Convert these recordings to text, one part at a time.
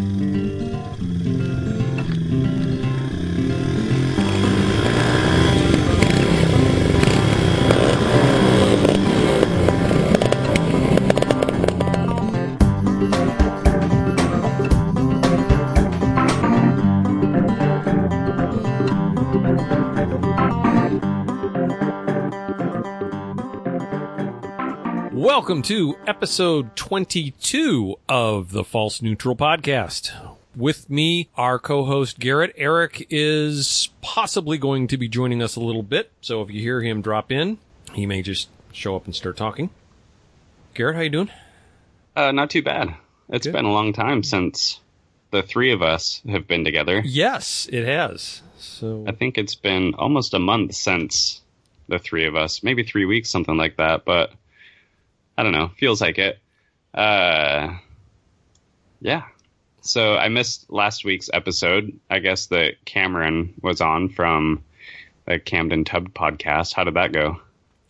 Mm-hmm. Welcome to episode 22 of the False Neutral Podcast. With me, our co-host Garrett. Eric is possibly going to be joining us a little bit, so if you hear him drop in, he may just show up and start talking. Garrett, how you doing? Uh, not too bad. It's Good. been a long time since the three of us have been together. Yes, it has. So I think it's been almost a month since the three of us, maybe three weeks, something like that. But I don't know, feels like it. Uh, yeah. So I missed last week's episode. I guess that Cameron was on from the Camden Tub podcast. How did that go?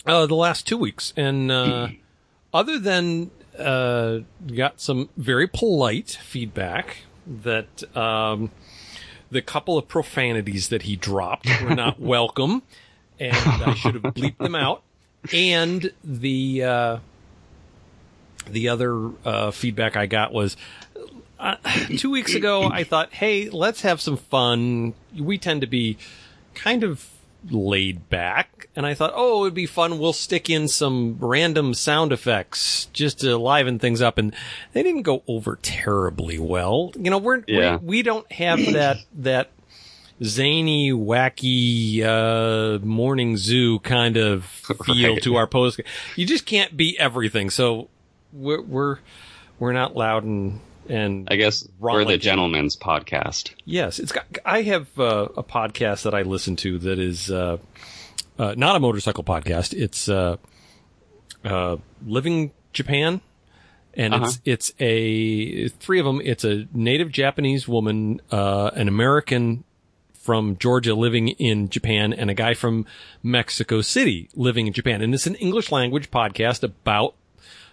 uh, the last two weeks, and uh, other than uh, got some very polite feedback that um, the couple of profanities that he dropped were not welcome, and I should have bleeped them out. And the uh, the other uh, feedback I got was uh, two weeks ago. I thought, hey, let's have some fun. We tend to be kind of laid back, and I thought, oh, it would be fun. We'll stick in some random sound effects just to liven things up, and they didn't go over terribly well. You know, we're Yeah. we, we don't have that that zany, wacky uh, morning zoo kind of feel Right. to our post. You just can't be everything, so we're we're we're not loud and and I guess we're the gentleman's podcast. Yes, it's got. I have uh, a podcast that I listen to that is uh, uh, not a motorcycle podcast. It's uh, uh, Living Japan, and Uh-huh. it's it's a three of them. It's a native Japanese woman, uh, an American from Georgia living in Japan, and a guy from Mexico City living in Japan. And it's an English language podcast about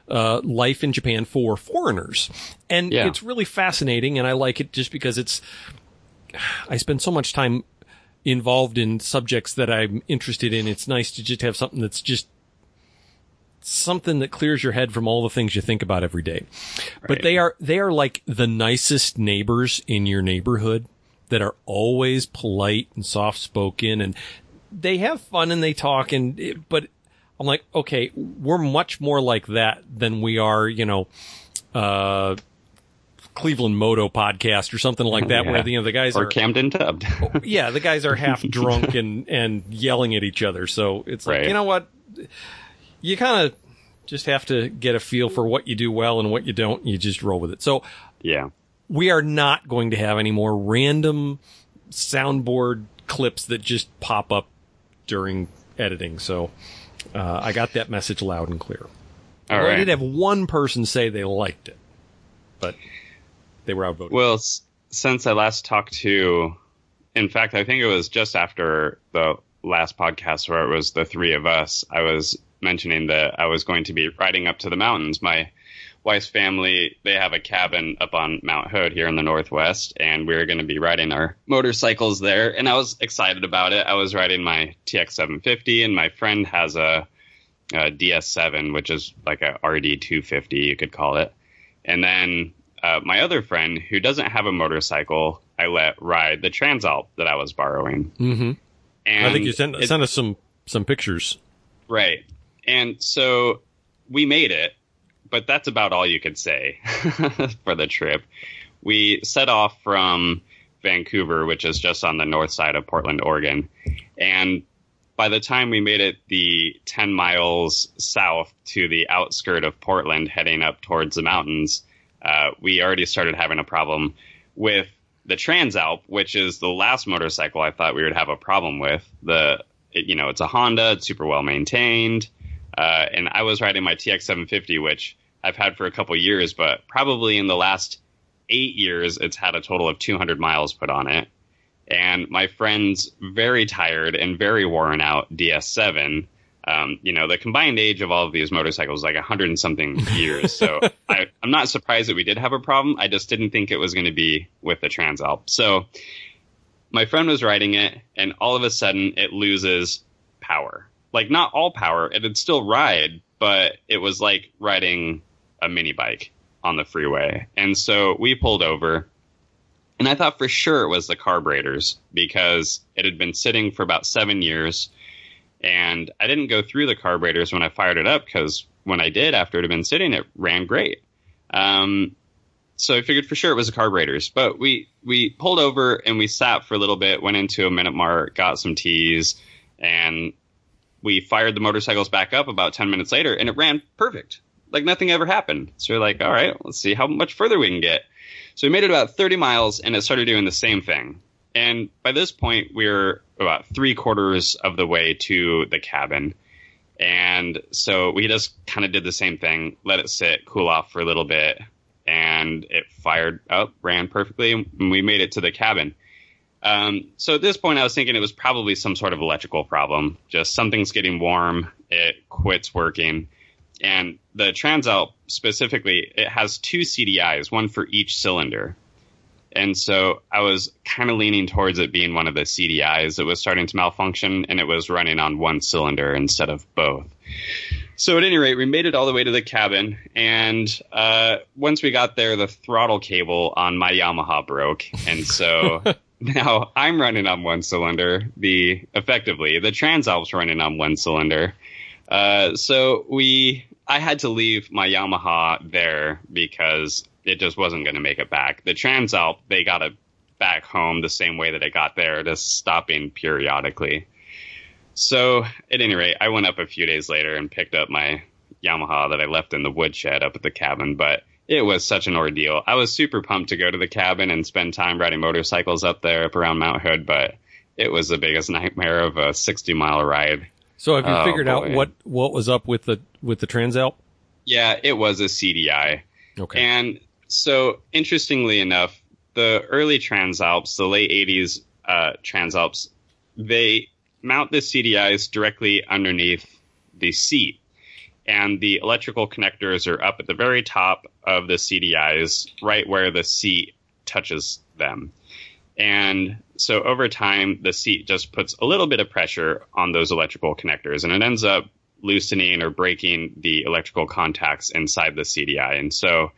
uh, life in Japan for foreigners. And Yeah. it's really fascinating, and I like it just because it's. I spend so much time involved in subjects that I'm interested in. It's nice to just have something that's just something that clears your head from all the things you think about every day. But they are they are like the nicest neighbors in your neighborhood that are always polite and soft spoken and they have fun and they talk and but I'm like, okay, we're much more like that than we are, you know, uh, Cleveland Moto podcast or something like that, yeah. where you know the guys Or are, Camden Tubbed. yeah, the guys are half drunk and and yelling at each other. So it's like, you know what, you kind of just have to get a feel for what you do well and what you don't. You just roll with it. So yeah. we are not going to have any more random soundboard clips that just pop up during editing. So uh, I got that message loud and clear. All Well, I right. did have one person say they liked it, but they were outvoted. Well, s- since I last talked to, in fact, I think it was just after the last podcast where it was the three of us, I was mentioning that I was going to be riding up to the mountains. My wife's family, they have a cabin up on Mount Hood here in the Northwest, and we are going to be riding our motorcycles there. And I was excited about it. I was riding my TX750, and my friend has a, a DS7, which is like a RD250, you could call it. And then uh, my other friend, who doesn't have a motorcycle, I let ride the Transalp that I was borrowing. hmm And I think you sent, it- sent us some some pictures. right. And so we made it, but that's about all you could say for the trip. We set off from Vancouver, which is just on the north side of Portland, Oregon, and by the time we made it the 10 miles south to the outskirt of Portland, heading up towards the mountains, uh, we already started having a problem with the Transalp, which is the last motorcycle I thought we would have a problem with. The you know it's a Honda, it's super well maintained, uh, and I was riding my TX750, which I've had for a couple years, but probably in the last eight years, it's had a total of 200 miles put on it. And my friend's very tired and very worn out DS7 Um, you know, the combined age of all of these motorcycles is like hundred and something years. So I, I'm not surprised that we did have a problem. I just didn't think it was going to be with the Transalp. So my friend was riding it, and all of a sudden it loses power. Like not all power, it would still ride, but it was like riding a mini bike on the freeway. And so we pulled over, and I thought for sure it was the carburetors because it had been sitting for about seven years. And I didn't go through the carburetors when I fired it up because when I did, after it had been sitting, it ran great. Um, so I figured for sure it was the carburetors. But we we pulled over and we sat for a little bit, went into a minute mart, got some teas, and we fired the motorcycles back up about ten minutes later, and it ran perfect, like nothing ever happened. So we're like, all right, let's see how much further we can get. So we made it about thirty miles, and it started doing the same thing. And by this point, we we're about three quarters of the way to the cabin. And so we just kind of did the same thing, let it sit, cool off for a little bit, and it fired up, ran perfectly, and we made it to the cabin. Um, so at this point, I was thinking it was probably some sort of electrical problem. Just something's getting warm, it quits working. And the Transalp specifically, it has two CDIs, one for each cylinder. And so I was kind of leaning towards it being one of the CDIs that was starting to malfunction, and it was running on one cylinder instead of both. So at any rate, we made it all the way to the cabin, and uh, once we got there, the throttle cable on my Yamaha broke, and so now I'm running on one cylinder. The effectively the Transalp's running on one cylinder. Uh, so we, I had to leave my Yamaha there because it just wasn't going to make it back. The Transalp, they got it back home the same way that it got there, just stopping periodically. So, at any rate, I went up a few days later and picked up my Yamaha that I left in the woodshed up at the cabin, but it was such an ordeal. I was super pumped to go to the cabin and spend time riding motorcycles up there up around Mount Hood, but it was the biggest nightmare of a 60 mile ride. So have you Oh, figured out what what was up with the with the Transalp? Yeah, it was a CDI. Okay. And so, interestingly enough, the early Transalps, the late 80s uh, Transalps, they mount the CDIs directly underneath the seat. And the electrical connectors are up at the very top of the CDIs, right where the seat touches them. And so over time, the seat just puts a little bit of pressure on those electrical connectors, and it ends up loosening or breaking the electrical contacts inside the CDI. And so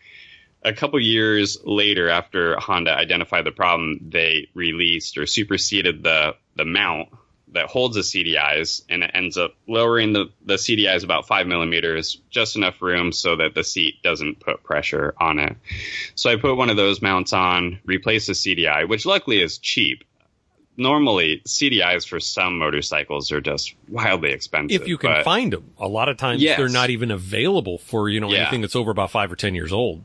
a couple years later, after Honda identified the problem, they released or superseded the, the mount that holds the CDIs, and it ends up lowering the, the CDIs about five millimeters, just enough room so that the seat doesn't put pressure on it. So I put one of those mounts on, replaced the CDI, which luckily is cheap. Normally, CDIs for some motorcycles are just wildly expensive. if you can but- find them, a lot of times Yes. they're not even available for you know Yeah. anything that's over about five or ten years old.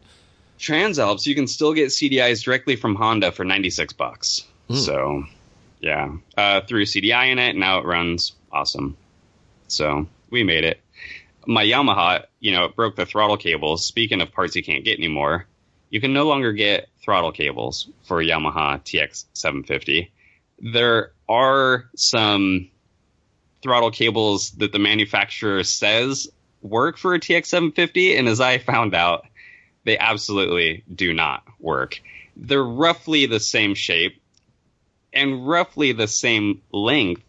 Transalps, you can still get CDIs directly from Honda for 96 bucks. Hmm. So, yeah, uh, threw CDI in it. Now it runs awesome. So we made it. My Yamaha, you know, it broke the throttle cables. Speaking of parts you can't get anymore, you can no longer get throttle cables for Yamaha TX 750. There are some throttle cables that the manufacturer says work for a TX 750, and as I found out, they absolutely do not work. They're roughly the same shape and roughly the same length,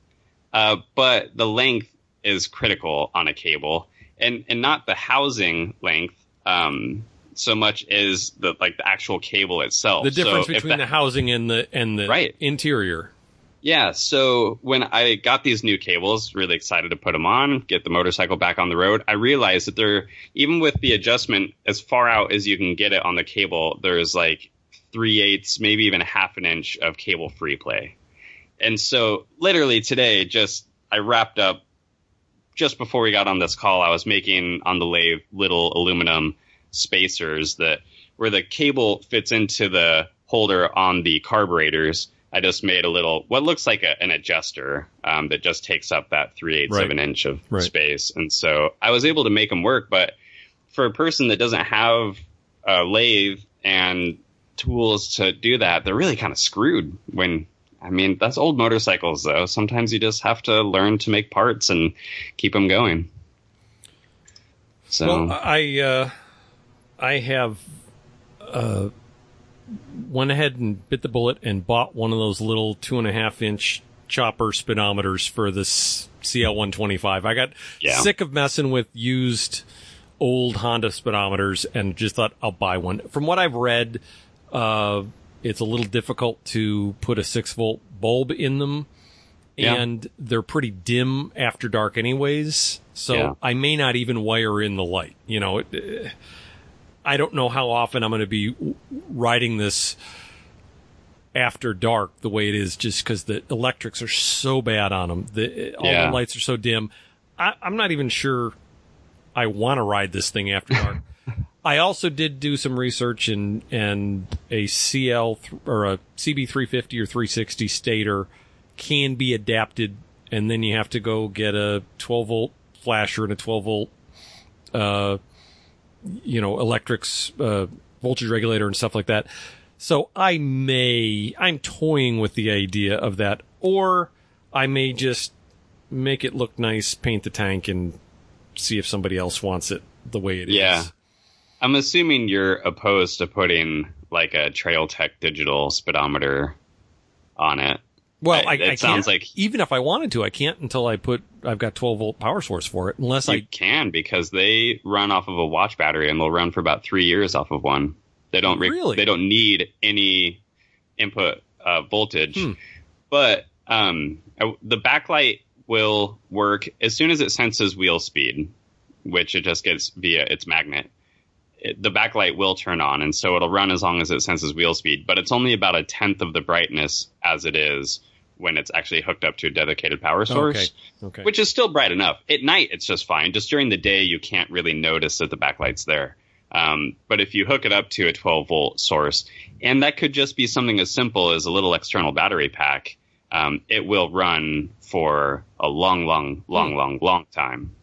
uh, but the length is critical on a cable, and and not the housing length um, so much as the like the actual cable itself. The difference So between the, housing and the and the Right. interior. yeah, so when I got these new cables, really excited to put them on, get the motorcycle back on the road, I realized that there, even with the adjustment as far out as you can get it on the cable, there's like three eighths, maybe even a half an inch of cable free play. And so literally today, just I wrapped up just before we got on this call, I was making on the lathe little aluminum spacers that where the cable fits into the holder on the carburetors. I just made a little what looks like a, an adjuster um, that just takes up that three eighths Right. of an inch of Right. space, and so I was able to make them work. But for a person that doesn't have a lathe and tools to do that, they're really kind of screwed when I mean, that's old motorcycles, though. Sometimes you just have to learn to make parts and keep them going. So, Well, I uh, I have uh, went ahead and bit the bullet and bought one of those little two and a half inch chopper speedometers for this CL125. I got Yeah. sick of messing with used old Honda speedometers and just thought I'll buy one. From what I've read, uh, it's a little difficult to put a six volt bulb in them. Yeah. And they're pretty dim after dark, anyways. So Yeah. I may not even wire in the light. You know, it, eh, I don't know how often I'm going to be riding this after dark the way it is, just because the electrics are so bad on them. The all Yeah. the lights are so dim. I, I'm not even sure I want to ride this thing after dark. I also did do some research and and a CL th- or a CB350 or 360 stator can be adapted, and then you have to go get a 12 volt flasher and a 12 volt, uh, you know, electrics uh, voltage regulator and stuff like that. So I may I'm toying with the idea of that, or I may just make it look nice, paint the tank, and see if somebody else wants it the way it is. I'm assuming you're opposed to putting like a Trail Tech digital speedometer on it. Well, I- I, it I sounds like- even if I wanted to, I can't until I put I've got 12 volt power source for it. Unless You I can because they run off of a watch battery and they'll run for about three years off of one. They don't re- Really? they don't need any input uh, voltage, Hmm. but um, uh, the backlight will work as soon as it senses wheel speed, which it just gets via its magnet. It, the backlight will turn on, and so it'll run as long as it senses wheel speed. But it's only about a tenth of the brightness as it is when it's actually hooked up to a dedicated power source okay, okay, which is still bright enough. At night, it's just fine. Just during the day, you can't really notice that the backlight's there. Um, but if you hook it up to a 12 volt source, and that could just be something as simple as a little external battery pack, um, it will run for a long, long, long, Hmm. long, long time.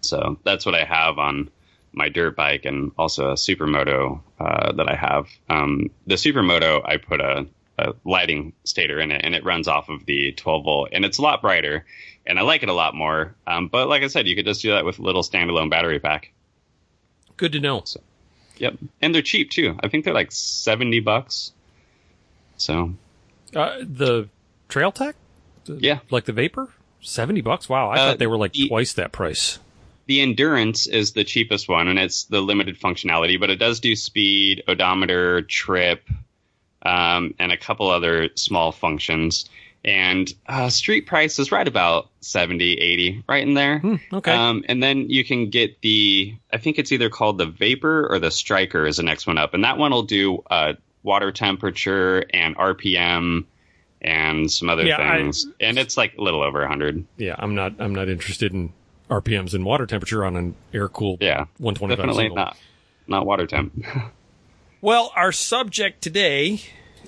So that's what I have on my dirt bike and also a supermoto uh, that I have. Um, the supermoto, I put a, a lighting stator in it, and it runs off of the 12 volt, and it's a lot brighter, and I like it a lot more. Um, but like I said, you could just do that with a little standalone battery pack. good to know. Yep, and they're cheap too. I think they're like 70 bucks. So Uh, the Trail Tech, Yeah. like the Vapor, 70 bucks. Wow, I Uh, thought they were like the- twice that price. The endurance is the cheapest one and it's the limited functionality but it does do speed odometer trip um, and a couple other small functions. And uh, street price is right about 70 80 right in there. Hmm, okay, um, and then you can get the i think it's either called the vapor or the striker is the next one up. And that one will do uh, water temperature and rpm and some other Yeah, I- things. And it's like a little over 100 yeah, I'm not I'm not interested in RPMs and water temperature on an air cooled yeah 125 definitely single. not not water temp Well, our subject today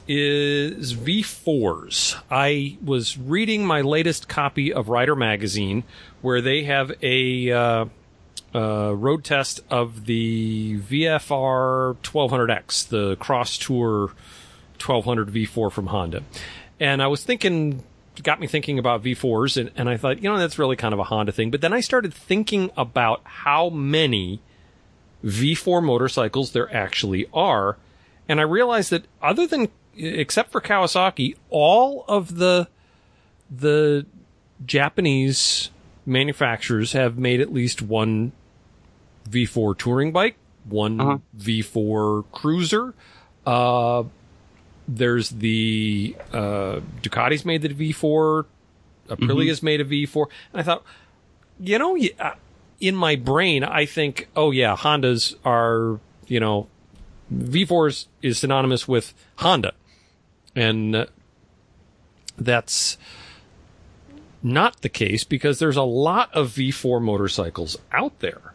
is V4s. I was reading my latest copy of Rider Magazine, where they have a uh, uh, road test of the VFR 1200X, the Cross Tour 1200 V4 from Honda. And I was thinking, got me thinking about V4s, and, and I thought, you know, that's really kind of a Honda thing. But then I started thinking about how many V4 motorcycles there actually are. And I realized that other than, except for Kawasaki, all of the, the Japanese manufacturers have made at least one V4 touring bike, one Uh-huh. V4 cruiser. Uh, there's the, uh, Ducati's made the V4. Aprilia's made a V4. And I thought, you know, uh, in my brain, I think, oh yeah, Hondas are, you know, V4s is synonymous with Honda. And uh, that's not the case because there's a lot of V4 motorcycles out there.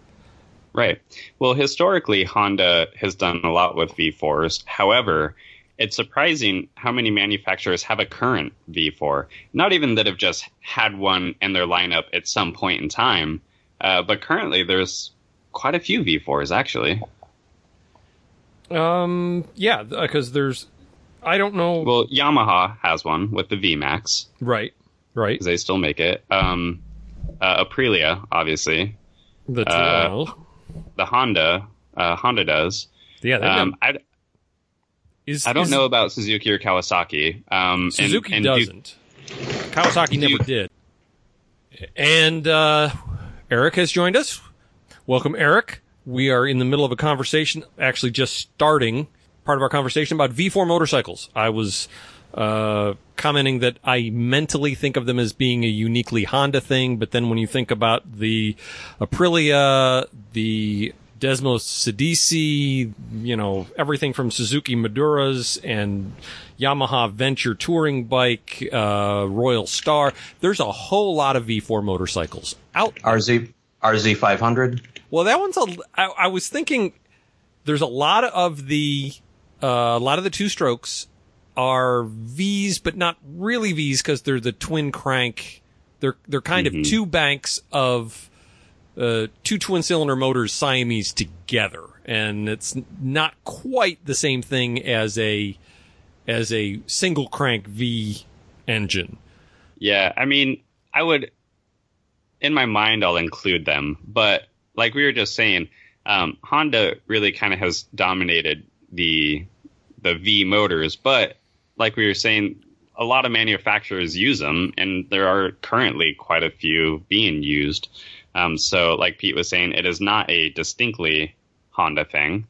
Right. Well, historically, Honda has done a lot with V4s. However, it's surprising how many manufacturers have a current V4. Not even that have just had one in their lineup at some point in time, uh, but currently there's quite a few V4s actually. Um, yeah, because there's I don't know. Well, Yamaha has one with the VMAX right, right. they still make it. Um, uh, Aprilia, obviously. The uh, The Honda, uh, Honda does. yeah, Um, I, is, I don't is- know about Suzuki or Kawasaki. Um, Suzuki and do- doesn't. Kawasaki never did. And uh, Eric has joined us. Welcome, Eric. We are in the middle of a conversation, actually just starting part of our conversation about V4 motorcycles. I was uh, commenting that I mentally think of them as being a uniquely Honda thing, but then when you think about the Aprilia, the Desmosedici, you know, everything from Suzuki Maduras and Yamaha Venture touring bike, uh, Royal Star. There's a whole lot of V4 motorcycles out. RZ RZ 500. Well, that one's a, I, I was thinking there's a lot of the, uh, a lot of the two strokes are V's, but not really V's because they're the twin crank. They're, they're kind of two banks of, uh, two twin cylinder motors Siamese together. And it's not quite the same thing as a, as a single crank V engine. Yeah, I mean, I would, in my mind, I'll include them, but like we were just saying, um, Honda really kind of has dominated the the V motors, but like we were saying, a lot of manufacturers use them, and there are currently quite a few being used. Um, so, like Pete was saying, it is not a distinctly Honda thing.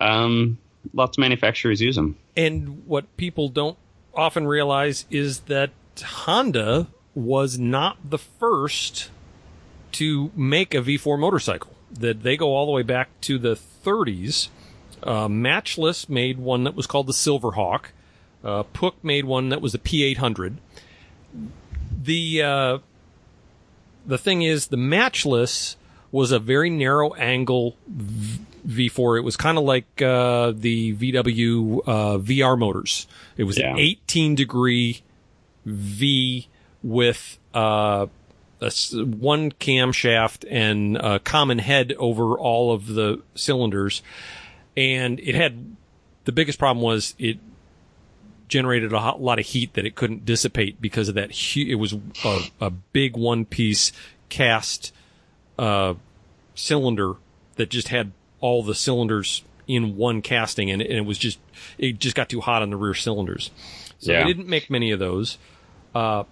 Um, lots of manufacturers use them. And what people don't often realize is that Honda was not the first to make a V4 motorcycle. That they go all the way back to the 30s. Uh, Matchless made one that was called the Silverhawk. Uh, Puck made one that was the P800. The uh, the thing is, the Matchless was a very narrow angle v- V4. It was kind of like uh, the VW uh, VR motors. It was Yeah. an 18 degree V with uh, a one camshaft and a common head over all of the cylinders, and it had the biggest problem was it generated a lot of heat that it couldn't dissipate because of that. Hu- it was a, a big one piece cast uh, cylinder that just had all the cylinders in one casting, and, and it was just it just got too hot on the rear cylinders. So Yeah. they didn't make many of those. Uh,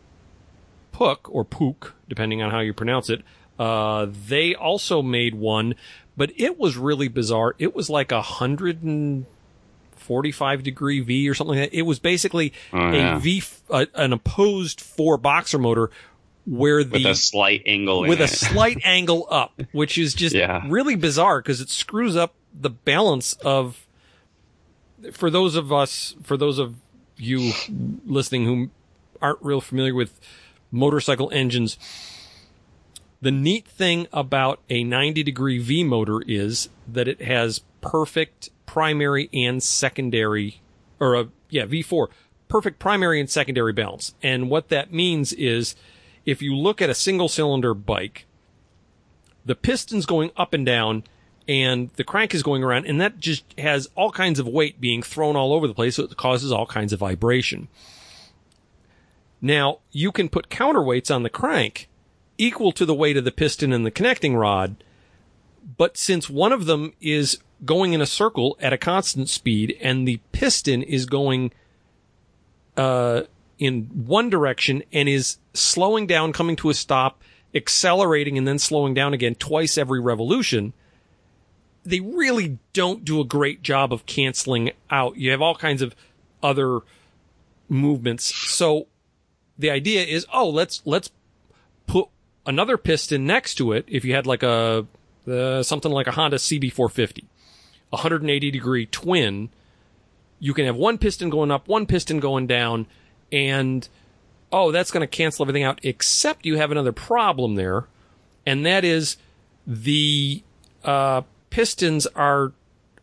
Puck or Pook, depending on how you pronounce it, uh, they also made one, but it was really bizarre. It was like a hundred and 45 degree V or something like that. It was basically Oh, yeah. a V, uh, an opposed four boxer motor where the, With a slight angle with a it. slight angle up, which is just Yeah. really bizarre because it screws up the balance of, for those of us, for those of you listening who aren't real familiar with motorcycle engines, the neat thing about a 90 degree V motor is that it has perfect primary and secondary, or a, yeah, V4, perfect primary and secondary balance. And what that means is if you look at a single cylinder bike, the piston's going up and down and the crank is going around and that just has all kinds of weight being thrown all over the place. So it causes all kinds of vibration. Now you can put counterweights on the crank equal to the weight of the piston and the connecting rod. But since one of them is going in a circle at a constant speed and the piston is going, uh, in one direction and is slowing down, coming to a stop, accelerating and then slowing down again twice every revolution, they really don't do a great job of canceling out. You have all kinds of other movements. So the idea is, oh, let's, let's put another piston next to it. If you had like a, uh, something like a Honda CB450, 180 degree twin, you can have one piston going up, one piston going down, and oh, that's going to cancel everything out, except you have another problem there, and that is the uh, pistons are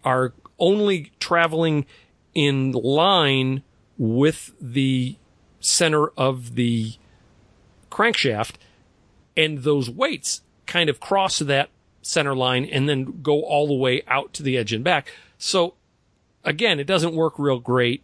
are only traveling in line with the center of the crankshaft, and those weights kind of cross that center line and then go all the way out to the edge and back. So again, it doesn't work real great.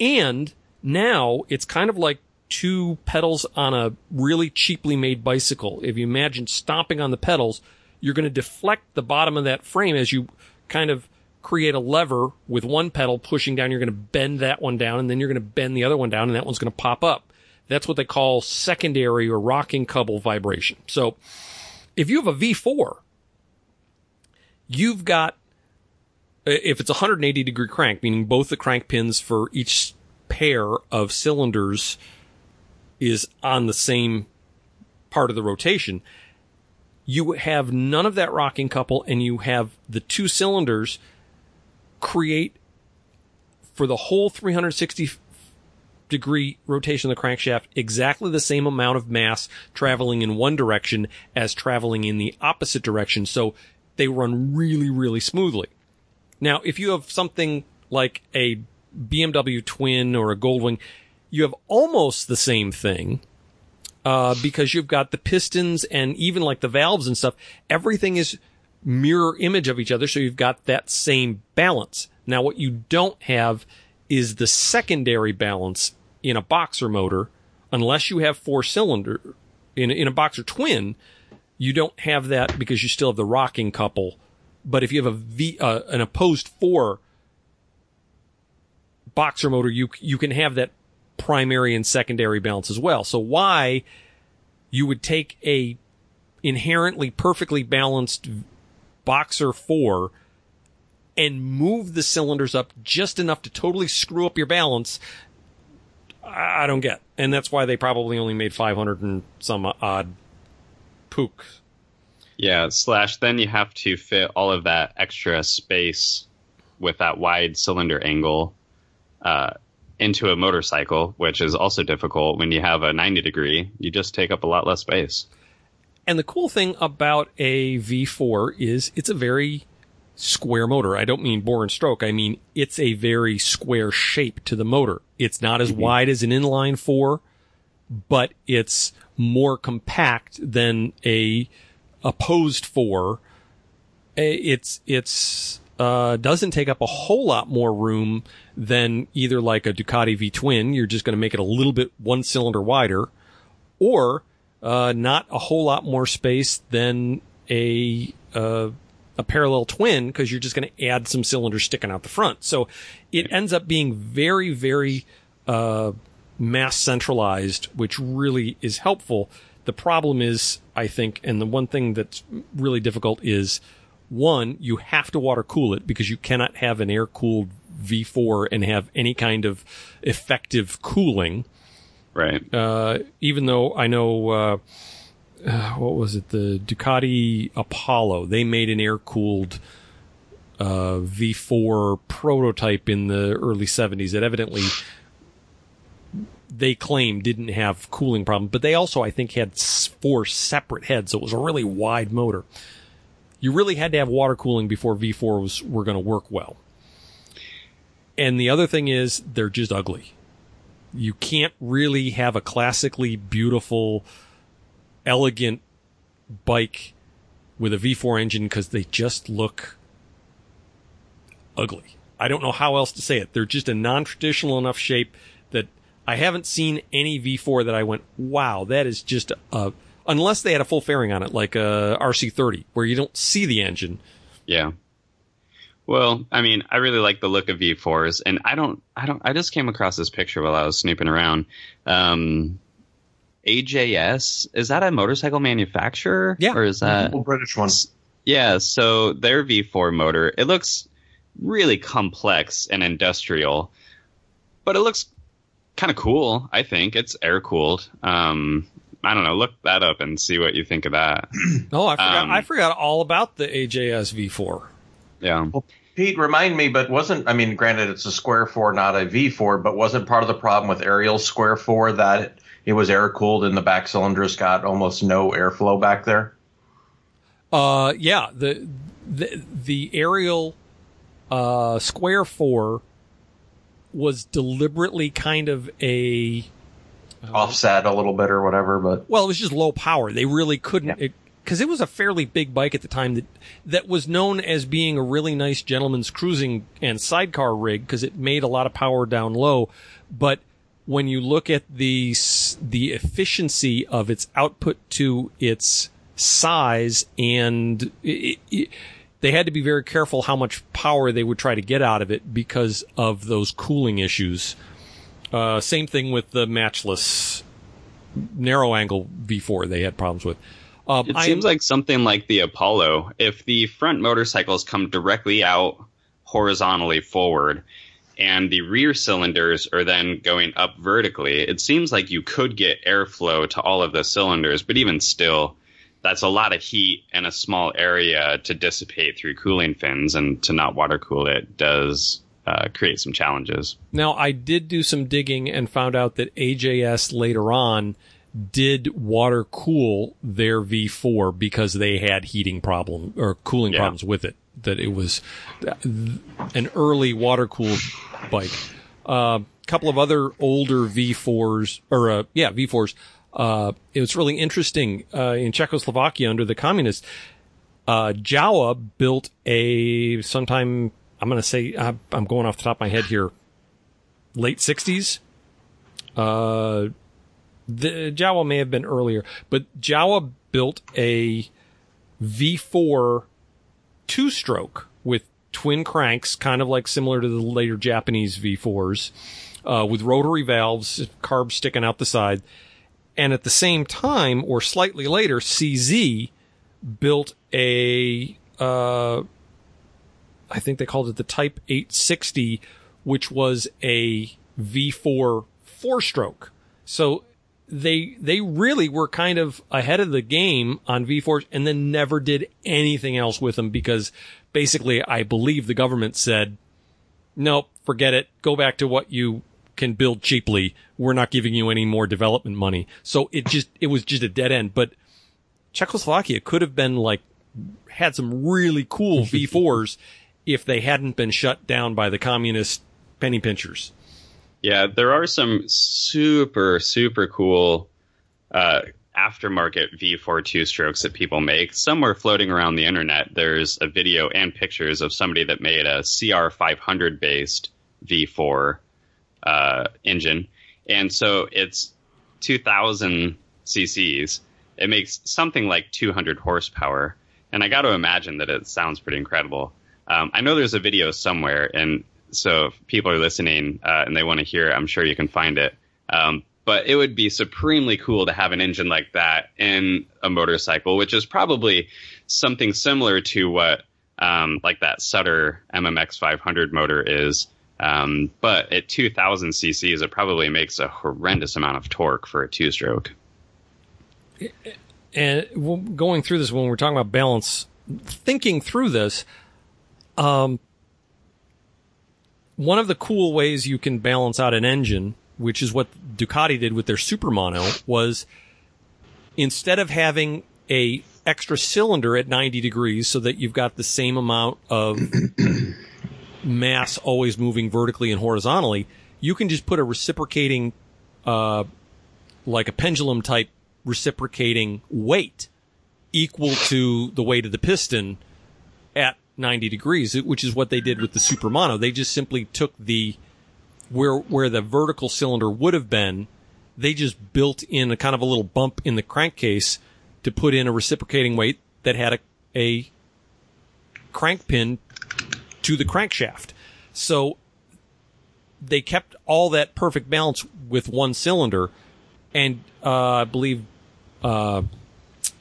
And now it's kind of like two pedals on a really cheaply made bicycle. If you imagine stomping on the pedals, you're going to deflect the bottom of that frame as you kind of create a lever with one pedal pushing down. You're going to bend that one down and then you're going to bend the other one down and that one's going to pop up. That's what they call secondary or rocking couple vibration. So if you have a V4, you've got, uh, if it's a 180 degree crank, meaning both the crank pins for each pair of cylinders is on the same part of the rotation, you have none of that rocking couple and you have the two cylinders create for the whole 360 degree rotation of the crankshaft exactly the same amount of mass traveling in one direction as traveling in the opposite direction. So they run really, really smoothly. Now, if you have something like a BMW twin or a Goldwing, you have almost the same thing. Uh, because you've got the pistons and even like the valves and stuff, everything is mirror image of each other. So you've got that same balance. Now, what you don't have is the secondary balance in a boxer motor, unless you have four cylinder in, in a boxer twin, you don't have that because you still have the rocking couple. But if you have a V, uh, an opposed four boxer motor, you, you can have that primary and secondary balance as well. So why you would take a inherently perfectly balanced boxer four and move the cylinders up just enough to totally screw up your balance, I don't get. And that's why they probably only made 500 and some odd pook. Yeah, slash then you have to fit all of that extra space with that wide cylinder angle uh, into a motorcycle, which is also difficult when you have a 90 degree. You just take up a lot less space. And the cool thing about a V4 is it's a very square motor. I don't mean bore and stroke. I mean, it's a very square shape to the motor. It's not as mm-hmm. wide as an inline four, but it's more compact than a opposed four. It's, it's, uh, doesn't take up a whole lot more room than either like a Ducati V twin. You're just going to make it a little bit one cylinder wider or, uh, not a whole lot more space than a, uh, a parallel twin because you're just going to add some cylinders sticking out the front. So it ends up being very, very, uh, mass centralized, which really is helpful. The problem is, I think, and the one thing that's really difficult is one, you have to water cool it because you cannot have an air cooled V4 and have any kind of effective cooling. Right. Uh, even though I know, uh, uh, what was it? The Ducati Apollo. They made an air cooled uh, V4 prototype in the early 70s that evidently they claim didn't have cooling problems, but they also, I think, had four separate heads, so it was a really wide motor. You really had to have water cooling before V4s were going to work well. And the other thing is, they're just ugly. You can't really have a classically beautiful elegant bike with a V4 engine because they just look ugly. I don't know how else to say it. They're just a non-traditional enough shape that I haven't seen any V4 that I went, wow, that is just a, unless they had a full fairing on it, like a RC30, where you don't see the engine. Yeah. Well, I mean, I really like the look of V4s, and I don't, I don't, I just came across this picture while I was snooping around. Um, AJS is that a motorcycle manufacturer? Yeah, or is that a British one? Yeah, so their V4 motor it looks really complex and industrial, but it looks kind of cool. I think it's air cooled. Um, I don't know. Look that up and see what you think of that. oh, I forgot. Um, I forgot all about the AJS V4. Yeah. Well, Pete, remind me, but wasn't I mean, granted, it's a square four, not a V four, but wasn't part of the problem with Ariel's square four that it was air cooled and the back cylinders got almost no airflow back there? Uh, yeah. The the the Ariel uh, Square Four was deliberately kind of a uh, offset a little bit or whatever, but well, it was just low power. They really couldn't. Yeah. It, because it was a fairly big bike at the time that that was known as being a really nice gentleman's cruising and sidecar rig because it made a lot of power down low, but when you look at the the efficiency of its output to its size and it, it, they had to be very careful how much power they would try to get out of it because of those cooling issues. Uh, same thing with the matchless narrow angle V4 they had problems with. Um, It I seems like something like the Apollo. If the front motorcycles come directly out horizontally forward and the rear cylinders are then going up vertically, it seems like you could get airflow to all of the cylinders, but even still, that's a lot of heat in a small area to dissipate through cooling fins and to not water cool it does uh, create some challenges. Now, I did do some digging and found out that AJS later on did water cool their V4 because they had heating problem or cooling Yeah. problems with it. That it was an early water cooled bike. A couple of other older V4s or uh, yeah V4s. Uh, it was really interesting uh, in Czechoslovakia under the communists. Uh, Jawa built a sometime. I'm going to say uh, I'm going off the top of my head here. Late 60s. Uh, the Jawa may have been earlier, but Jawa built a V4 two stroke with twin cranks, kind of like similar to the later Japanese V4s, uh, with rotary valves, carbs sticking out the side. And at the same time, or slightly later, CZ built a, uh, I think they called it the Type 860, which was a V4 four stroke. So they they really were kind of ahead of the game on V4s and then never did anything else with them because basically I believe the government said, nope, forget it. Go back to what you can build cheaply. We're not giving you any more development money. So it just, it was just a dead end. But Czechoslovakia could have been like, had some really cool V4s if they hadn't been shut down by the communist penny pinchers. Yeah, there are some super, super cool uh, aftermarket V4 two strokes that people make. Somewhere floating around the internet, there's a video and pictures of somebody that made a CR500 based V4 uh, engine. And so it's 2000 cc's. It makes something like 200 horsepower. And I got to imagine that it sounds pretty incredible. Um, I know there's a video somewhere, and so if people are listening uh, and they want to hear I'm sure you can find it. Um, but it would be supremely cool to have an engine like that in a motorcycle, which is probably something similar to what um, like that Suter MMX 500 motor is. Um, but at 2000 cc's, it probably makes a horrendous amount of torque for a two stroke. and going through this when we're talking about balance, thinking through this, um, one of the cool ways you can balance out an engine, which is what Ducati did with their Super Mono, was instead of having a extra cylinder at 90 degrees so that you've got the same amount of mass always moving vertically and horizontally, you can just put a reciprocating, uh, like a pendulum type reciprocating weight equal to the weight of the piston at 90 degrees, which is what they did with the Super Mono. They just simply took the where where the vertical cylinder would have been, they just built in a kind of a little bump in the crankcase to put in a reciprocating weight that had a, a crank pin to the crankshaft. So they kept all that perfect balance with one cylinder, and uh, I believe uh,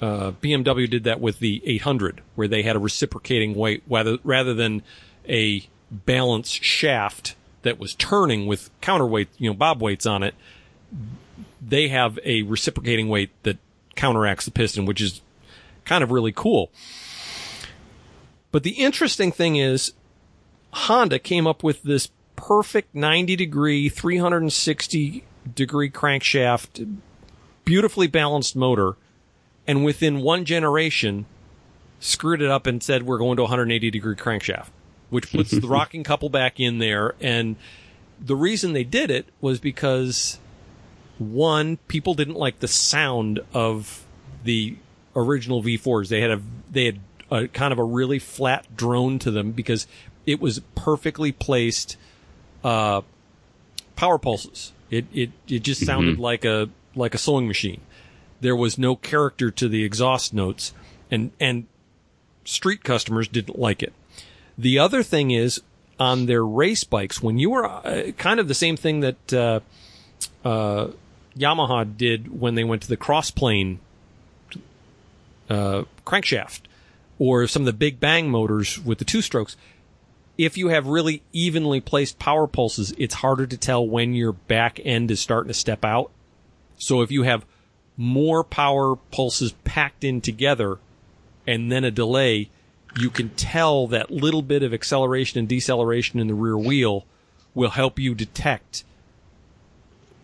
uh, BMW did that with the 800, where they had a reciprocating weight rather rather than a balanced shaft that was turning with counterweight, you know, bob weights on it. They have a reciprocating weight that counteracts the piston, which is kind of really cool. But the interesting thing is, Honda came up with this perfect 90 degree, 360 degree crankshaft, beautifully balanced motor, and within one generation, screwed it up and said we're going to 180 degree crankshaft, which puts the rocking couple back in there. And the reason they did it was because one, people didn't like the sound of the original V4s. They had a they had a kind of a really flat drone to them because it was perfectly placed uh, power pulses. It it it just sounded like a like a sewing machine. There was no character to the exhaust notes, and and street customers didn't like it. The other thing is on their race bikes when you were uh, kind of the same thing that uh, uh, Yamaha did when they went to the crossplane uh, crankshaft or some of the big bang motors with the two strokes. If you have really evenly placed power pulses, it's harder to tell when your back end is starting to step out. So if you have more power pulses packed in together and then a delay, you can tell that little bit of acceleration and deceleration in the rear wheel will help you detect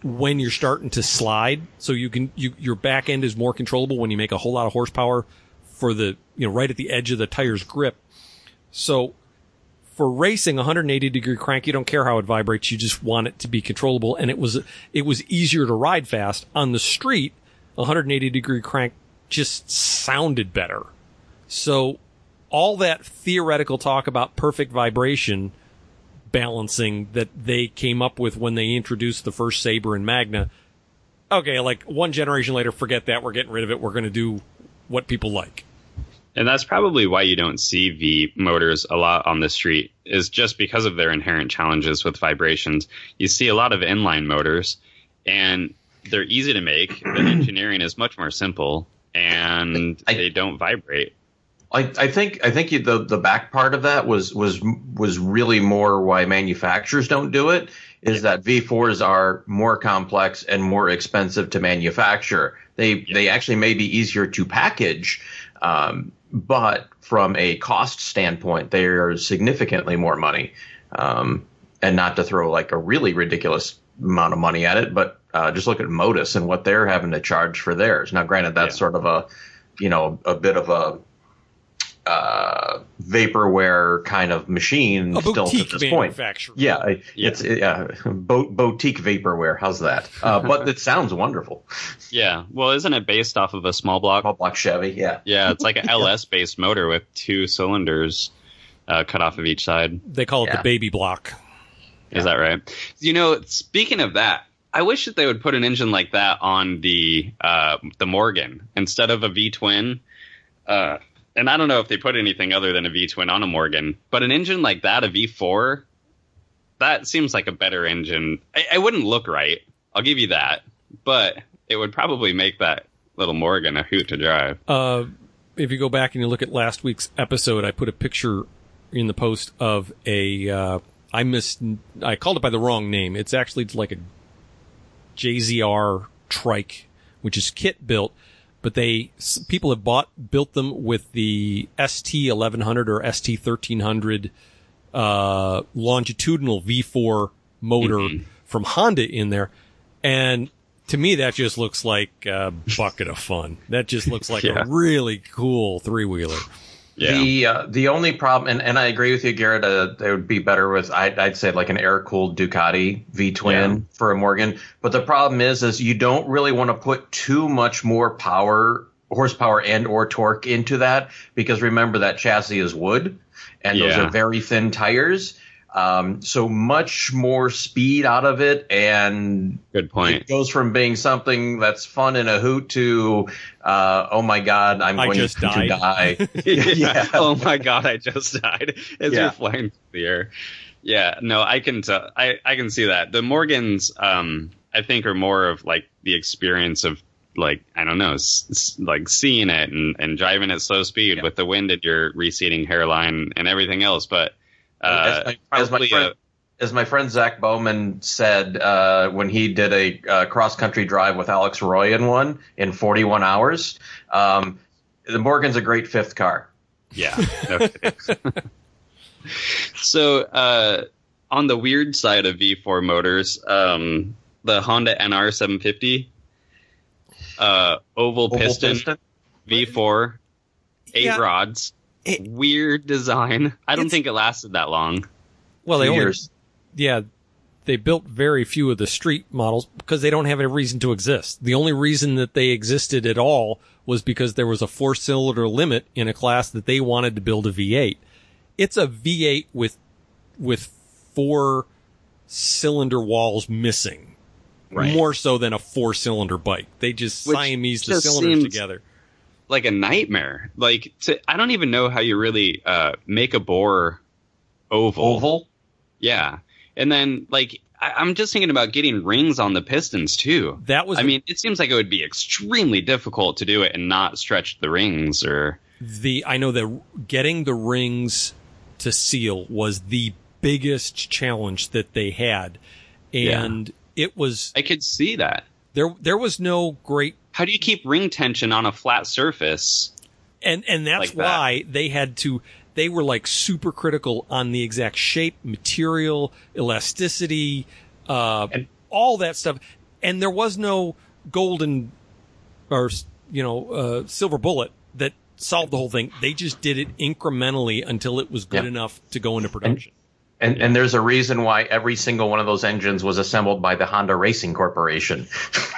when you're starting to slide. So you can, you, your back end is more controllable when you make a whole lot of horsepower for the, you know, right at the edge of the tire's grip. So for racing 180 degree crank, you don't care how it vibrates. You just want it to be controllable. And it was, it was easier to ride fast on the street. 180 degree crank just sounded better. So all that theoretical talk about perfect vibration balancing that they came up with when they introduced the first Sabre and Magna. Okay, like one generation later, forget that. We're getting rid of it. We're going to do what people like. And that's probably why you don't see V motors a lot on the street, is just because of their inherent challenges with vibrations. You see a lot of inline motors, and they're easy to make. The engineering is much more simple, and I- they don't vibrate. I, I think I think you, the the back part of that was was was really more why manufacturers don't do it is that V4s are more complex and more expensive to manufacture. They they actually may be easier to package, um, but from a cost standpoint, they are significantly more money. Um, and not to throw like a really ridiculous amount of money at it, but uh, just look at Motus and what they're having to charge for theirs. Now, granted, that's Yeah. sort of a you know a bit of a uh, vaporware kind of machine A still boutique to this point. manufacturer. Yeah, I- it's yeah, bo- boutique vaporware. How's that? Uh, but it sounds wonderful. Yeah. Well, isn't it based off of a small block? Small block Chevy, yeah. Yeah, it's like an LS based motor with two cylinders uh, cut off of each side. They call it Yeah. the baby block. Is that right? You know, speaking of that, I wish that they would put an engine like that on the uh, the Morgan instead of a V twin. Uh, and I don't know if they put anything other than a V twin on a Morgan, but an engine like that, a V4, that seems like a better engine. I, I wouldn't look right. I'll give you that, but it would probably make that little Morgan a hoot to drive. Uh, if you go back and you look at last week's episode, I put a picture in the post of a. Uh, I. I called it by the wrong name. It's actually like a JZR trike, which is kit built, but they people have bought built them with the ST 1100 or ST 1300 uh, longitudinal V4 motor from Honda in there, and to me that just looks like a bucket of fun. That just looks like Yeah. a really cool three wheeler. Yeah. The uh, the only problem, and, and I agree with you, Garrett. Uh, it would be better with I'd, I'd say like an air cooled Ducati V twin Yeah. for a Morgan. But the problem is, is you don't really want to put too much more power, horsepower, and or torque into that because remember that chassis is wood, and those are very thin tires. Um, so much more speed out of it, and Good point. it goes from being something that's fun and a hoot to, uh, oh my god, I'm I going just to died. die. yeah. Oh my god, I just died as Yeah. you're flying through the air. Yeah, no, I can tell. I I can see that. The Morgans, um, I think, are more of like the experience of like I don't know, s- s- like seeing it and, and driving at slow speed Yeah. with the wind at your receding hairline and everything else. But uh, As my- as my probably friend- as my friend Zach Bowman said uh, when he did a uh, cross country drive with Alex Roy in one in 41 hours, um, the Morgan's a great fifth car. yeah. no so uh, on the weird side of V4 motors, um, the Honda NR 750. Uh, oval, Oval piston, piston. V4, eight Yeah. rods. It- Weird design. I don't think it lasted that long. Well, they Two only yeah, they built very few of the street models because they don't have any reason to exist. The only reason that they existed at all was because there was a four cylinder limit in a class that they wanted to build a V8. It's a V8 with with four cylinder walls missing. Right. More so than a four cylinder bike. They just Which Siamese the just cylinders seems- together. Like a nightmare. Like to, I don't even know how you really uh, make a bore oval. Oval. Yeah, and then like I, I'm just thinking about getting rings on the pistons too. That was I mean, it seems like it would be extremely difficult to do it and not stretch the rings or. the I know that getting the rings to seal was the biggest challenge that they had, Yeah. and it was I could see that. there. There was no great, How do you keep ring tension on a flat surface? and and that's Like that. why they had to. They were like super critical on the exact shape, material, elasticity, uh, And- all that stuff. And there was no golden or you know uh, silver bullet that solved the whole thing. They just did it incrementally until it was good Yeah. enough to go into production. And, and there's a reason why every single one of those engines was assembled by the Honda Racing Corporation,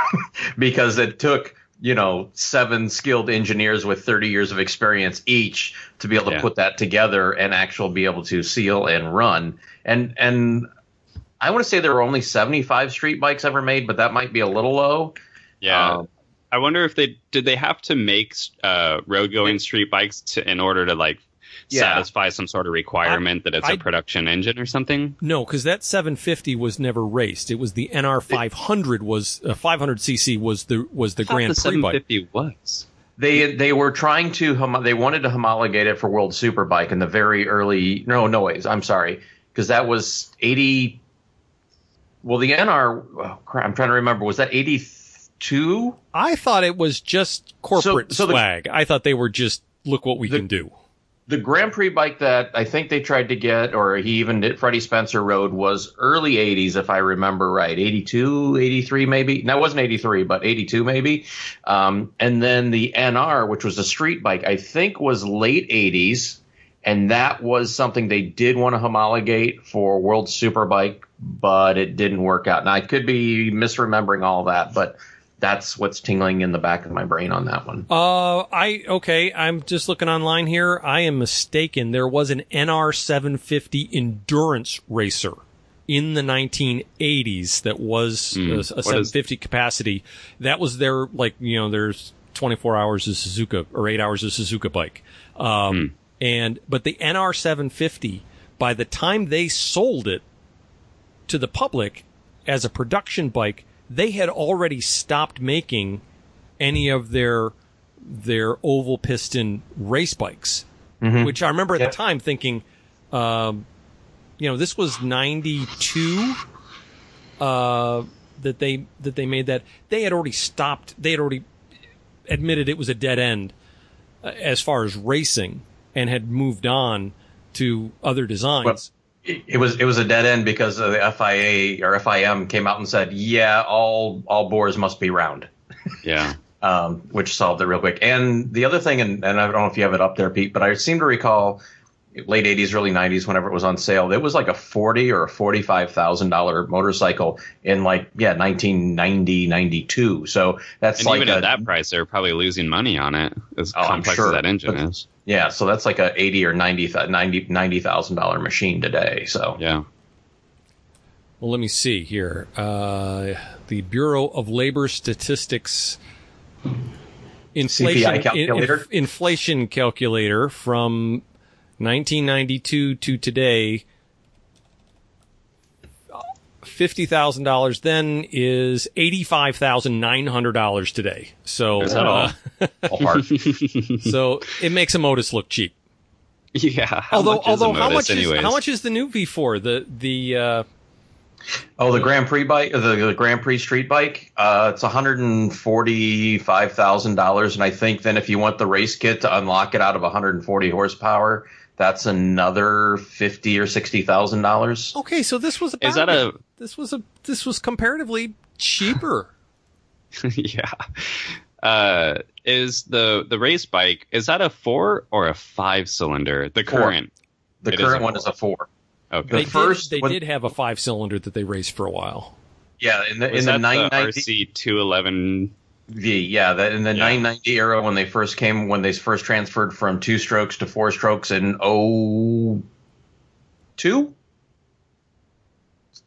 because it took you know seven skilled engineers with 30 years of experience each to be able to Yeah. put that together and actually be able to seal and run. And and I want to say there were only 75 street bikes ever made, but that might be a little low. Yeah. Um, I wonder if they did they have to make uh, road going street bikes to, in order to like Yeah. satisfy some sort of requirement that it's a I- production engine or something. No, because that 750 was never raced. It was the NR 500 was uh, 500 cc was the was the I thought Grand the Prix bike. 750 was. They they were trying to homo- they wanted to homologate it for World Superbike in the very early no noise I'm sorry because that was 80 well the NR oh, crap, I'm trying to remember was that 82 I thought it was just corporate So- so the- swag. I thought they were just look what we The- can do. The Grand Prix bike that I think they tried to get or he even did Freddie Spencer rode was early 80s if I remember right. 82 83 maybe? No it wasn't 83 but 82 maybe? Um, and then the NR which was a street bike I think was late 80s and that was something they did want to homologate for World Superbike, but it didn't work out. Now I could be misremembering all that, but that's what's tingling in the back of my brain on that one. Uh, I okay. I'm just looking online here. I am mistaken. There was an NR 750 endurance racer in the 1980s that was Hmm. a, a What is- 750 capacity. That was their like you know there's 24 hours of Suzuka or eight hours of Suzuka bike. Um, and but the NR 750 by the time they sold it to the public as a production bike, they had already stopped making any of their their oval piston race bikes, which I remember at Yeah. the time thinking, um, you know, this was '92 uh, that they that they made that. They had already stopped. They had already admitted it was a dead end uh, as far as racing, and had moved on to other designs. Well, It, was it was a dead end because the FIA or FIM came out and said, yeah, all all bores must be round. Yeah. um, which solved it real quick. And the other thing, and, and I don't know if you have it up there, Pete, but I seem to recall late '80s, early '90s, whenever it was on sale, it was like a forty or a forty-five thousand dollar motorcycle in like yeah, 1990, 92. So that's And like even a, at that price, they're probably losing money on it, as Oh, complex sure. as that engine But- is. yeah, so that's like a eighty or ninety ninety thousand dollar machine today. So Yeah. Well, let me see here. Uh, the Bureau of Labor Statistics inflation calculator? in- inf- inflation calculator from 1992 to today. Fifty thousand dollars then is eighty five thousand nine hundred dollars today. So, Is that all? uh, ballpark. so it makes a Motus look cheap. Yeah. How although, much is although how Motus much is how much is the new V4? The the uh, Oh, the Grand Prix bike, the, the Grand Prix street bike. Uh, it's one hundred and forty-five thousand dollars, and I think then if you want the race kit to unlock it out of one hundred and forty horsepower, that's another fifty or sixty thousand dollars. okay, so this was a Is that a this was a this was comparatively cheaper. yeah? Uh, is the the race bike is that a four or a five cylinder? The Four. current. The It is current a one is a four. Okay. They, The first- did, they when- did have a five cylinder that they raced for a while. Yeah, in the Was in the that nine the ninety RC two eleven? V, yeah, that in the Yeah. 990 era when they first came, when they first transferred from two strokes to four strokes in oh two,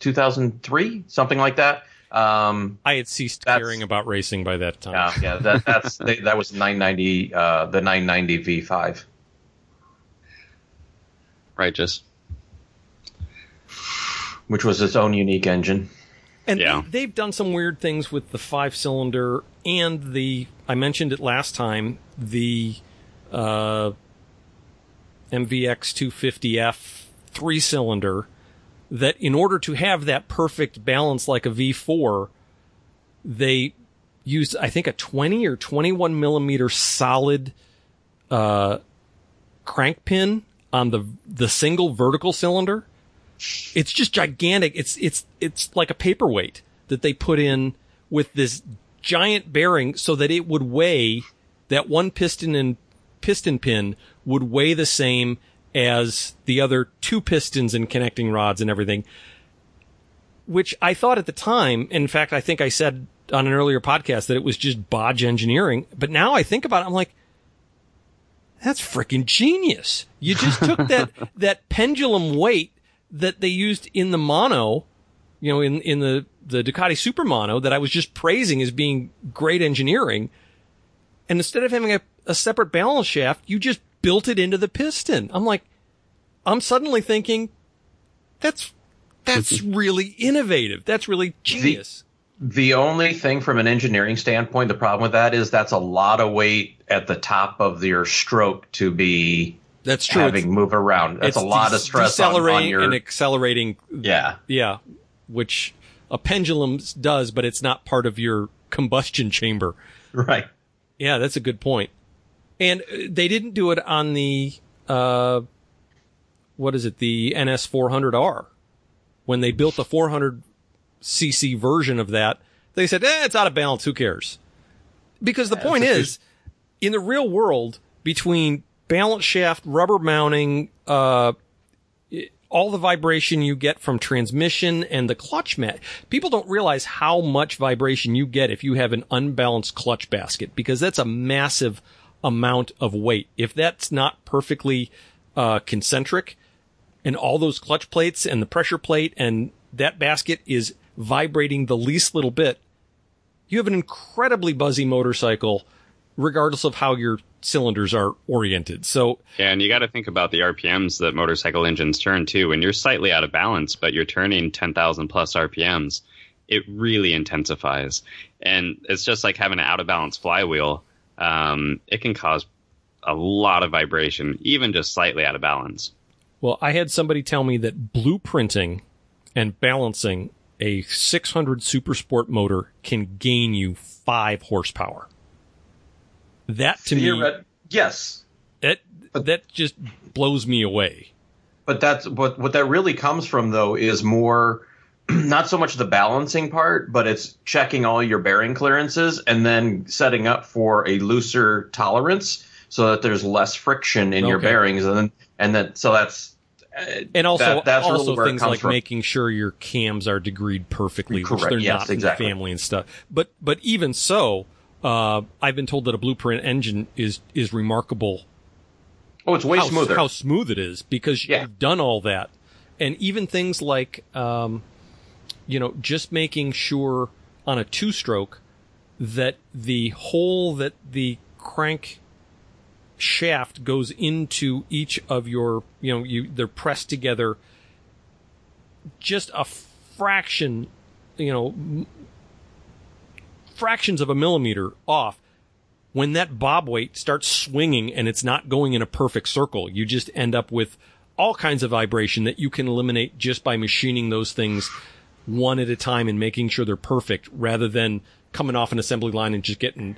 2003, something like that. Um, I had ceased caring about racing by that time. yeah, yeah, that that's they, that was 990, uh, the 990 V5. Righteous. which was its own unique engine. And Yeah. they, have done some weird things with the five cylinder and the, I mentioned it last time, the uh, MVX 250F three cylinder, that in order to have that perfect balance like a V4, they used, I think, a 20 or 21 millimeter solid uh, crank pin on the the single vertical cylinder it's just gigantic. It's it's it's like a paperweight that they put in with this giant bearing so that it would weigh that one piston and piston pin would weigh the same as the other two pistons and connecting rods and everything. Which I thought at the time, in fact, I think I said on an earlier podcast that it was just bodge engineering. But now I think about it, I'm like, that's freaking genius. You just took that, that pendulum weight that they used in the mono, you know, in, in the, the Ducati Super Mono that I was just praising as being great engineering. And instead of having a, a separate balance shaft, you just built it into the piston. I'm like, I'm suddenly thinking, that's, that's really innovative. That's really genius. The only thing from an engineering standpoint, the problem with that is that's a lot of weight at the top of your stroke to be that's true. having move around. That's a lot de- of stress on, on your. and accelerating. yeah, Yeah. Which a pendulum does, but it's not part of your combustion chamber. right. Yeah, that's a good point. And uh, they didn't do it on the, uh, what is it? The NS 400R. When they built the 400 cc version of that, they said, eh, it's out of balance. Who cares? Because the point it's a- is, in the real world, between balance shaft, rubber mounting, uh, all the vibration you get from transmission and the clutch mat. People don't realize how much vibration you get if you have an unbalanced clutch basket because that's a massive amount of weight. If that's not perfectly uh, concentric and all those clutch plates and the pressure plate and that basket is vibrating the least little bit, you have an incredibly buzzy motorcycle regardless of how your cylinders are oriented. So Yeah, and you got to think about the RPMs that motorcycle engines turn too. When you're slightly out of balance, but you're turning 10,000 plus RPMs, it really intensifies. And it's just like having an out of balance flywheel. Um, it can cause a lot of vibration, even just slightly out of balance. Well, I had somebody tell me that blueprinting and balancing a 600 Super Sport motor can gain you five horsepower. That to me, yes, that, that just blows me away. but that's what what that really comes from though is more not so much the balancing part, but it's checking all your bearing clearances and then setting up for a looser tolerance so that there's less friction in your bearings and then and then so that's uh, And also, that- that's also it things like from. making sure your cams are degreed perfectly, which they're Yes, not in the family and stuff. But but even so, uh, I've been told that a blueprint engine is is remarkable oh it's way how, smoother how smooth it is because Yeah. you've done all that. And even things like, um, you know, just making sure on a two stroke that the hole that the crank shaft goes into each of your, you know, you, they're pressed together just a fraction, you know, fractions of a millimeter off when that bob weight starts swinging and it's not going in a perfect circle, you just end up with all kinds of vibration that you can eliminate just by machining those things one at a time and making sure they're perfect rather than coming off an assembly line and just getting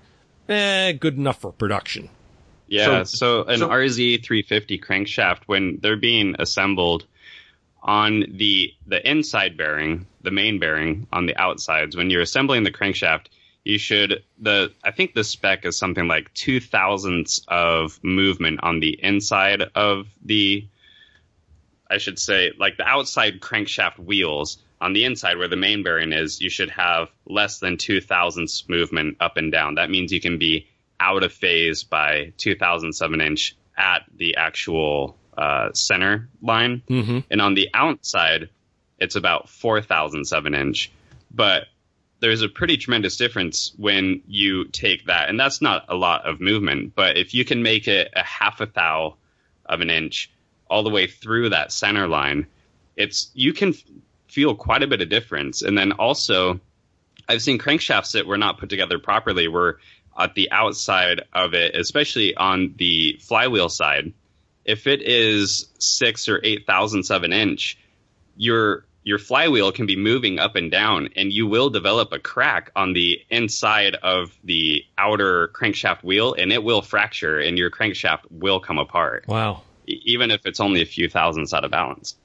eh, good enough for production. Yeah, So- so, an so- RZ 350 crankshaft, when they're being assembled on the the inside bearing, the main bearing on the outsides, when you're assembling the crankshaft, you should the I think the spec is something like two thousandths of movement on the inside of the I should say, like the outside crankshaft wheels on the inside where the main bearing is, you should have less than two thousandths movement up and down. That means you can be out of phase by two thousandths of an inch at the actual uh, center line. Mm-hmm. And on the outside, it's about four thousandths of an inch. But there's a pretty tremendous difference when you take that, and that's not a lot of movement. But if you can make it a half a thou of an inch all the way through that center line, it's you can f- feel quite a bit of difference. And then also, I've seen crankshafts that were not put together properly, where at the outside of it, especially on the flywheel side, if it is six or eight thousandths of an inch, your your flywheel can be moving up and down, and you will develop a crack on the inside of the outer crankshaft wheel, and it will fracture, and your crankshaft will come apart, Wow. even if it's only a few thousandths out of balance.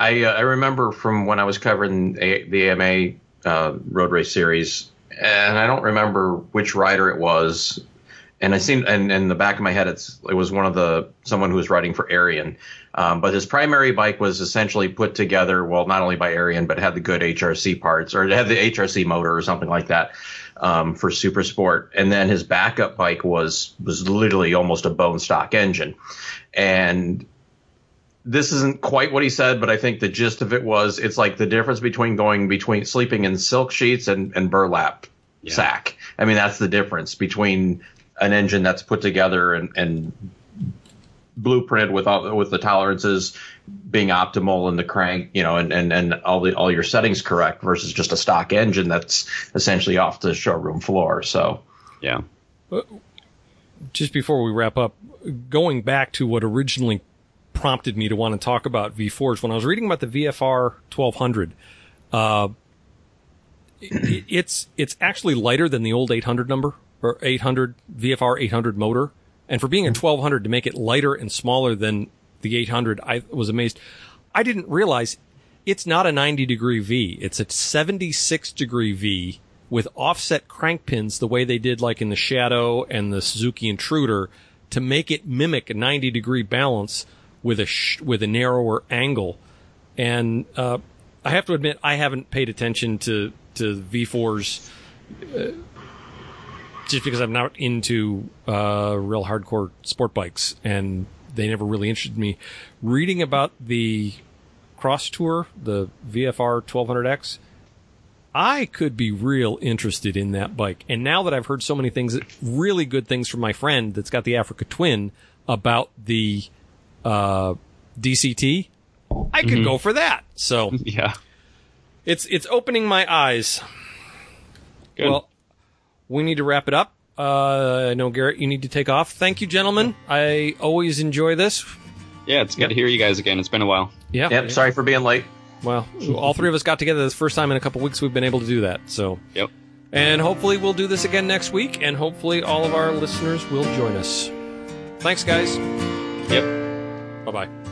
I uh, I remember from when I was covering a, the AMA uh, road race series, and I don't remember which rider it was. And I seen, and in the back of my head, it's it was one of the someone who was riding for Erion, um, but his primary bike was essentially put together, well, not only by Erion, but had the good HRC parts or it had the HRC motor or something like that um, for Super Sport. And then his backup bike was was literally almost a bone stock engine, and this isn't quite what he said, but I think the gist of it was it's like the difference between going between sleeping in silk sheets and, and burlap Yeah. sack. I mean, that's the difference between an engine that's put together and, and blueprinted with all with the tolerances being optimal and the crank, you know, and, and, and all the all your settings correct versus just a stock engine that's essentially off the showroom floor. So Yeah. just before we wrap up, going back to what originally prompted me to want to talk about V4s, when I was reading about the VFR 1200, uh, it, it's it's actually lighter than the old 800 number or 800 VFR 800 motor, and for being a 1200 to make it lighter and smaller than the 800, I was amazed. I didn't realize it's not a 90 degree V; it's a 76 degree V with offset crank pins the way they did like in the Shadow and the Suzuki Intruder to make it mimic a 90 degree balance with a sh- with a narrower angle. And uh, I have to admit, I haven't paid attention to to V4s uh, just because I'm not into uh, real hardcore sport bikes, and they never really interested me. Reading about the Cross Tour, the VFR 1200X, I could be real interested in that bike. And now that I've heard so many things, really good things from my friend that's got the Africa Twin about the uh, DCT, I could go for that. So Yeah. it's it's opening my eyes. Good. Well, we need to wrap it up. Uh, I know Garrett, you need to take off. Thank you, gentlemen. I always enjoy this. yeah, it's good Yep. to hear you guys again. It's been a while. Yeah. yep, sorry for being late. Well, all three of us got together this first time in a couple weeks. We've been able to do that. So, Yep. and hopefully we'll do this again next week, and hopefully all of our listeners will join us. Thanks, guys. Yep. Bye bye.